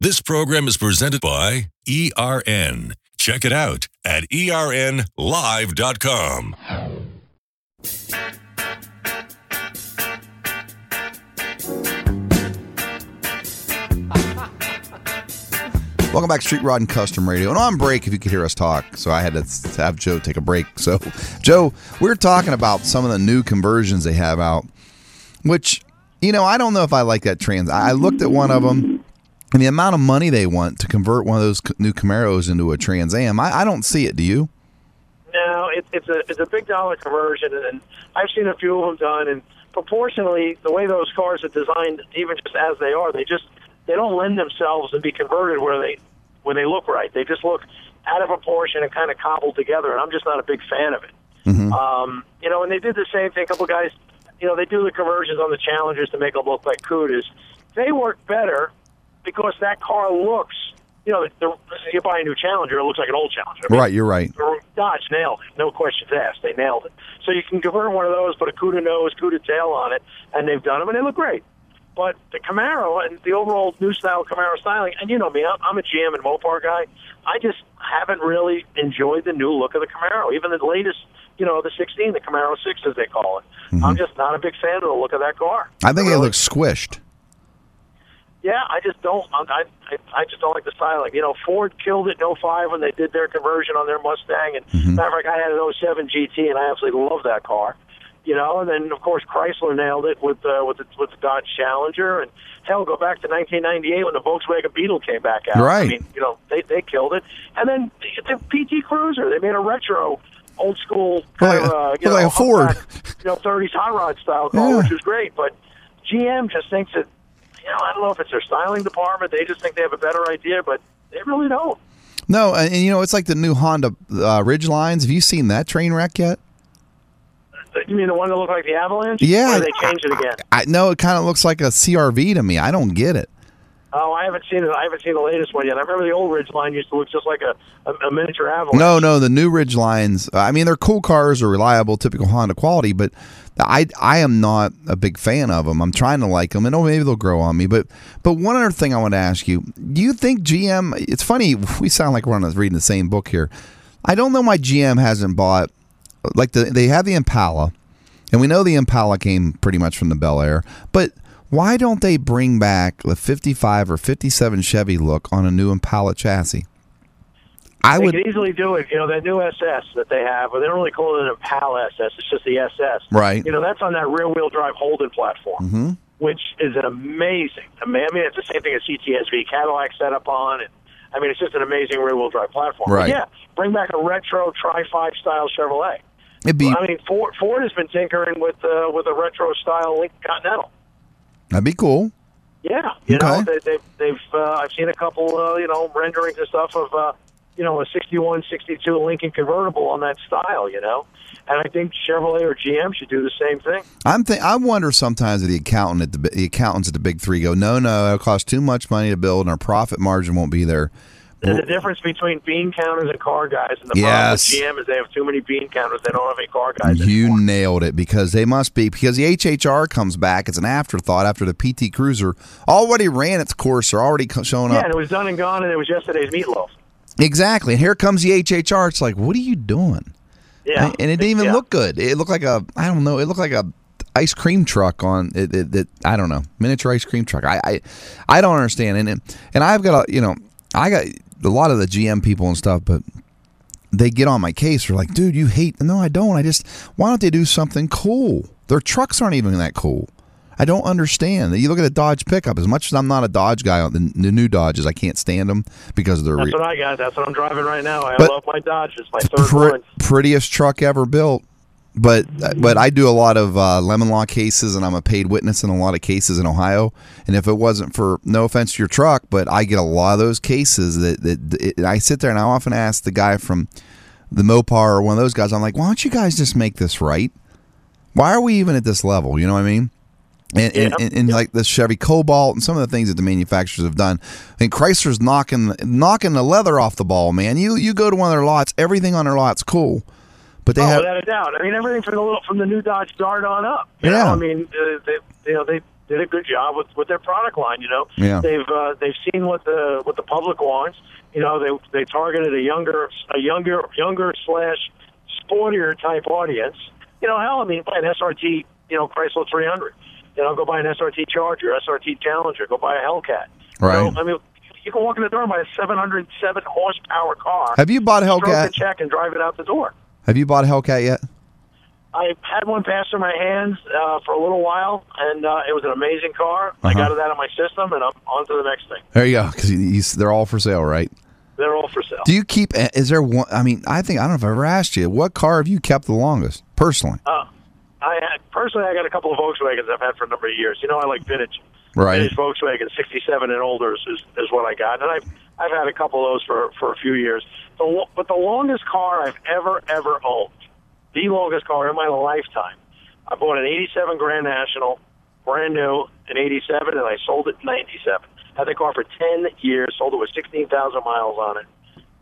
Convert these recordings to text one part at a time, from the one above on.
This program is presented by ERN. Check it out at ERNlive.com. Welcome back to Street Rod and Custom Radio. And on break, if you could hear us talk, so I had to have Joe take a break. So, Joe, we are talking about some of the new conversions they have out, which, you know, I don't know if I like that trans. I looked at one of them, and the amount of money they want to convert one of those new Camaros into a Trans Am, I, I don't see it. Do you? No, it, it's a it's a big dollar conversion, and I've seen a few of them done. And proportionally, the way those cars are designed, even just as they are, they just they don't lend themselves to be converted where they when they look right. They just look out of proportion and kind of cobbled together, and I'm just not a big fan of it. Um, you know, and they did the same thing. A couple guys, you know, they do the conversions on the Challengers to make them look like Cudas. They work better because that car looks. You know, the, you buy a new Challenger, it looks like an old Challenger. I mean, Right, you're right. Dodge nailed it. No questions asked. They nailed it. So you can convert one of those, put a CUDA nose, CUDA tail on it, and they've done them, and they look great. But the Camaro and the overall new style Camaro styling, and you know me, I'm, I'm a GM and Mopar guy. I just haven't really enjoyed the new look of the Camaro. Even the latest, you know, the 16, the Camaro 6, as they call it. Mm-hmm. I'm just not a big fan of the look of that car. I think it looks squished. Yeah, I just don't. I, I I just don't like the styling. You know, Ford killed it in 05 when they did their conversion on their Mustang, and matter of fact, I had an 07 GT, and I absolutely love that car. You know, and then of course Chrysler nailed it with uh, with the, with the Dodge Challenger, and hell, go back to 1998 when the Volkswagen Beetle came back out. Right. I mean, you know, they they killed it, and then the, PT Cruiser, they made a retro. Old school, Like- kind of, uh, you like know, a Ford. humpback, you know, 30s hot rod style car, Yeah. which was great. But GM just thinks that you know, I don't know if it's their styling department. They just think they have a better idea, but they really don't. No, and, you know, it's like the new Honda uh, Ridgelines. Have you seen that train wreck yet? You mean the one that looked like the Avalanche? Yeah. Or they changed it again? I know it kind of looks like a CRV to me. I don't get it. Oh, I haven't seen it. I haven't seen the latest one yet. I remember the old Ridgeline used to look just like a, a, a miniature Avalanche. No, no, the new Ridgelines. I mean, they're cool cars, are reliable, typical Honda quality, but I I am not a big fan of them. I'm trying to like them, and oh, maybe they'll grow on me. But but one other thing I want to ask you: Do you think GM? It's funny we sound like we're on reading the same book here. I don't know why GM hasn't bought like the they have the Impala, and we know the Impala came pretty much from the Bel Air, but why don't they bring back the 55 or 57 Chevy look on a new Impala chassis? I They would could easily do it. You know, that new SS that they have, or they don't really call it an Impala SS. It's just the SS. Right. You know, that's on that rear-wheel drive Holden platform, Mm-hmm. which is an amazing. I mean, it's the same thing as CTSV Cadillac set up on, and I mean, it's just an amazing rear-wheel drive platform. But Right. yeah, bring back a retro Tri-Five style Chevrolet. It'd be I mean, Ford, Ford has been tinkering with uh, with a retro style Lincoln Continental. that'd be cool. Yeah, you know, Okay. they, they've they've uh, I've seen a couple uh, you know renderings and stuff of uh, you know a 61, 62 Lincoln convertible on that style, you know, and I think Chevrolet or GM should do the same thing. I'm th- I wonder sometimes if the accountant at the, the accountants at the big three go, no, no, it'll cost too much money to build, and our profit margin won't be there. There's a difference between bean counters and car guys, and the Yes. problem with GM is they have too many bean counters. They don't have any car guys You anymore. nailed it because they must be because the HHR comes back. It's an afterthought after the PT Cruiser already ran its course. They're already showing Yeah, up. and it was done and gone, and it was yesterday's meatloaf. Exactly. And here comes the HHR. It's like, what are you doing? Yeah, And it didn't even Yeah. look good. It looked like a I don't know. It looked like a ice cream truck on it. it, it I don't know miniature ice cream truck. I I, I don't understand. And it, and I've got a you know I got a lot of the GM people and stuff, but they get on my case. They're like, dude, you hate. No, I don't. I just why don't they do something cool? Their trucks aren't even that cool. I don't understand. You look at a Dodge pickup. As much as I'm not a Dodge guy, the, the new Dodges, I can't stand them because of their That's re- what I got. That's what I'm driving right now. I But- love my Dodge. It's my third Pre- one. prettiest truck ever built. But but I do a lot of uh, lemon law cases, and I'm a paid witness in a lot of cases in Ohio. And if it wasn't for no offense to your truck, but I get a lot of those cases that that it, I sit there and I often ask the guy from the Mopar or one of those guys, I'm like, why don't you guys just make this right? Why are we even at this level? You know what I mean? And, and, Yeah. and, and like the Chevy Cobalt and some of the things that the manufacturers have done. I think Chrysler's knocking knocking the leather off the ball, man. You you go to one of their lots, everything on their lot's cool, but they have. oh, have without a doubt. I mean, everything from the little, from the new Dodge Dart on up. Yeah. Know? I mean, uh, they, you know, they did a good job with with their product line. You know, Yeah. they've uh, they've seen what the what the public wants. You know, they they targeted a younger a younger younger slash sportier type audience. You know, hell, I mean, buy an SRT, you know, Chrysler 300. You know, go buy an SRT Charger, SRT Challenger, go buy a Hellcat. Right. Know, I mean, you can walk in the door and buy a 707 horsepower car. Have you bought a Hellcat? a check and drive it out the door. Have you bought a Hellcat yet? I had one pass through my hands uh, for a little while, and uh, it was an amazing car. I Uh-huh. got it out of my system, and I'm on to the next thing. There you go. Because they're all for sale, right? They're all for sale. Do you keep? Is there one? I mean, I think I don't know if I ever asked you. What car have you kept the longest, personally? Uh, I had, personally, I got a couple of Volkswagens I've had for a number of years. You know, I like vintage. Right. Vintage Volkswagen, 67 and older is, is what I got, and I've I've had a couple of those for for a few years. The but the longest car I've ever ever owned, the longest car in my lifetime, I bought an 87 Grand National, brand new in 87, and I sold it in 97. Had the car for 10 years, sold it with 16,000 miles on it,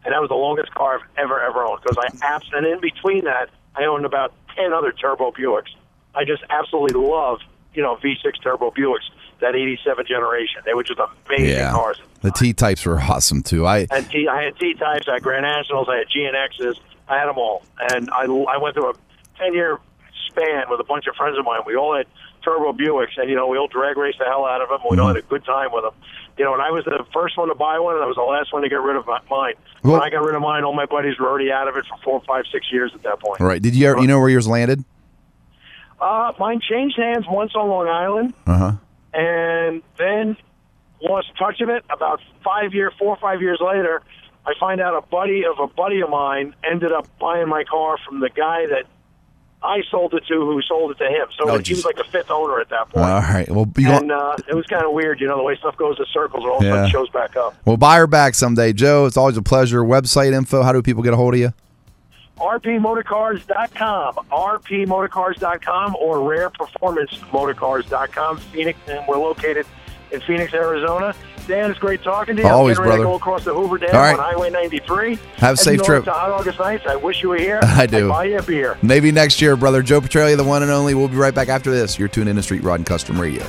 and that was the longest car I've ever ever owned. Because I abs- and in between that, I own about 10 other turbo Buicks. I just absolutely love you know V6 turbo Buicks that 87 generation. They were just amazing Yeah. cars. The T types were awesome too. I And T, I had T types, I had Grand Nationals, I had GNXs, I had them all, and I I went through a 10 year span with a bunch of friends of mine. We all had turbo Buicks, and you know we all drag raced the hell out of them. We all mm-hmm. had a good time with them. You know, and I was the first one to buy one, and I was the last one to get rid of mine. Well- when I got rid of mine, all my buddies were already out of it for four, five, six years at that point. right. Did you ever? You know where yours landed? Uh, mine changed hands once on Long Island. Uh huh. and then lost touch of it. About five year, four or five years later, I find out a buddy of a buddy of mine ended up buying my car from the guy that I sold it to, who sold it to him. So Oh, he was like a fifth owner at that point. All right. Well, you and uh, it was kind of weird, you know, the way stuff goes in circles. It all of a Yeah. sudden shows back up. we'll buy her back someday, Joe. It's always a pleasure. Website info. How do people get a hold of you? rpmotorcars.com, rpmotorcars.com, or rareperformancemotorcars.com. Phoenix, and we're located in Phoenix, Arizona. Dan, it's great talking to you. Always, I'm getting ready brother. to go across the Hoover Dam All right. on Highway 93. Have a safe trip. It's a hot August nights. I wish you were here. I do. I'd buy you a beer. Maybe next year, brother. Joe Petralia, the one and only. We'll be right back after this. You're tuned in to Street Rod and Custom Radio.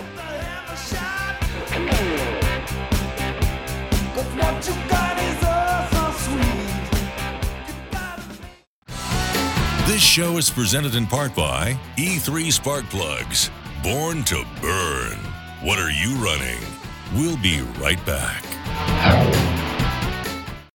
This show is presented in part by E3 Spark Plugs. Born to burn. What are you running? We'll be right back.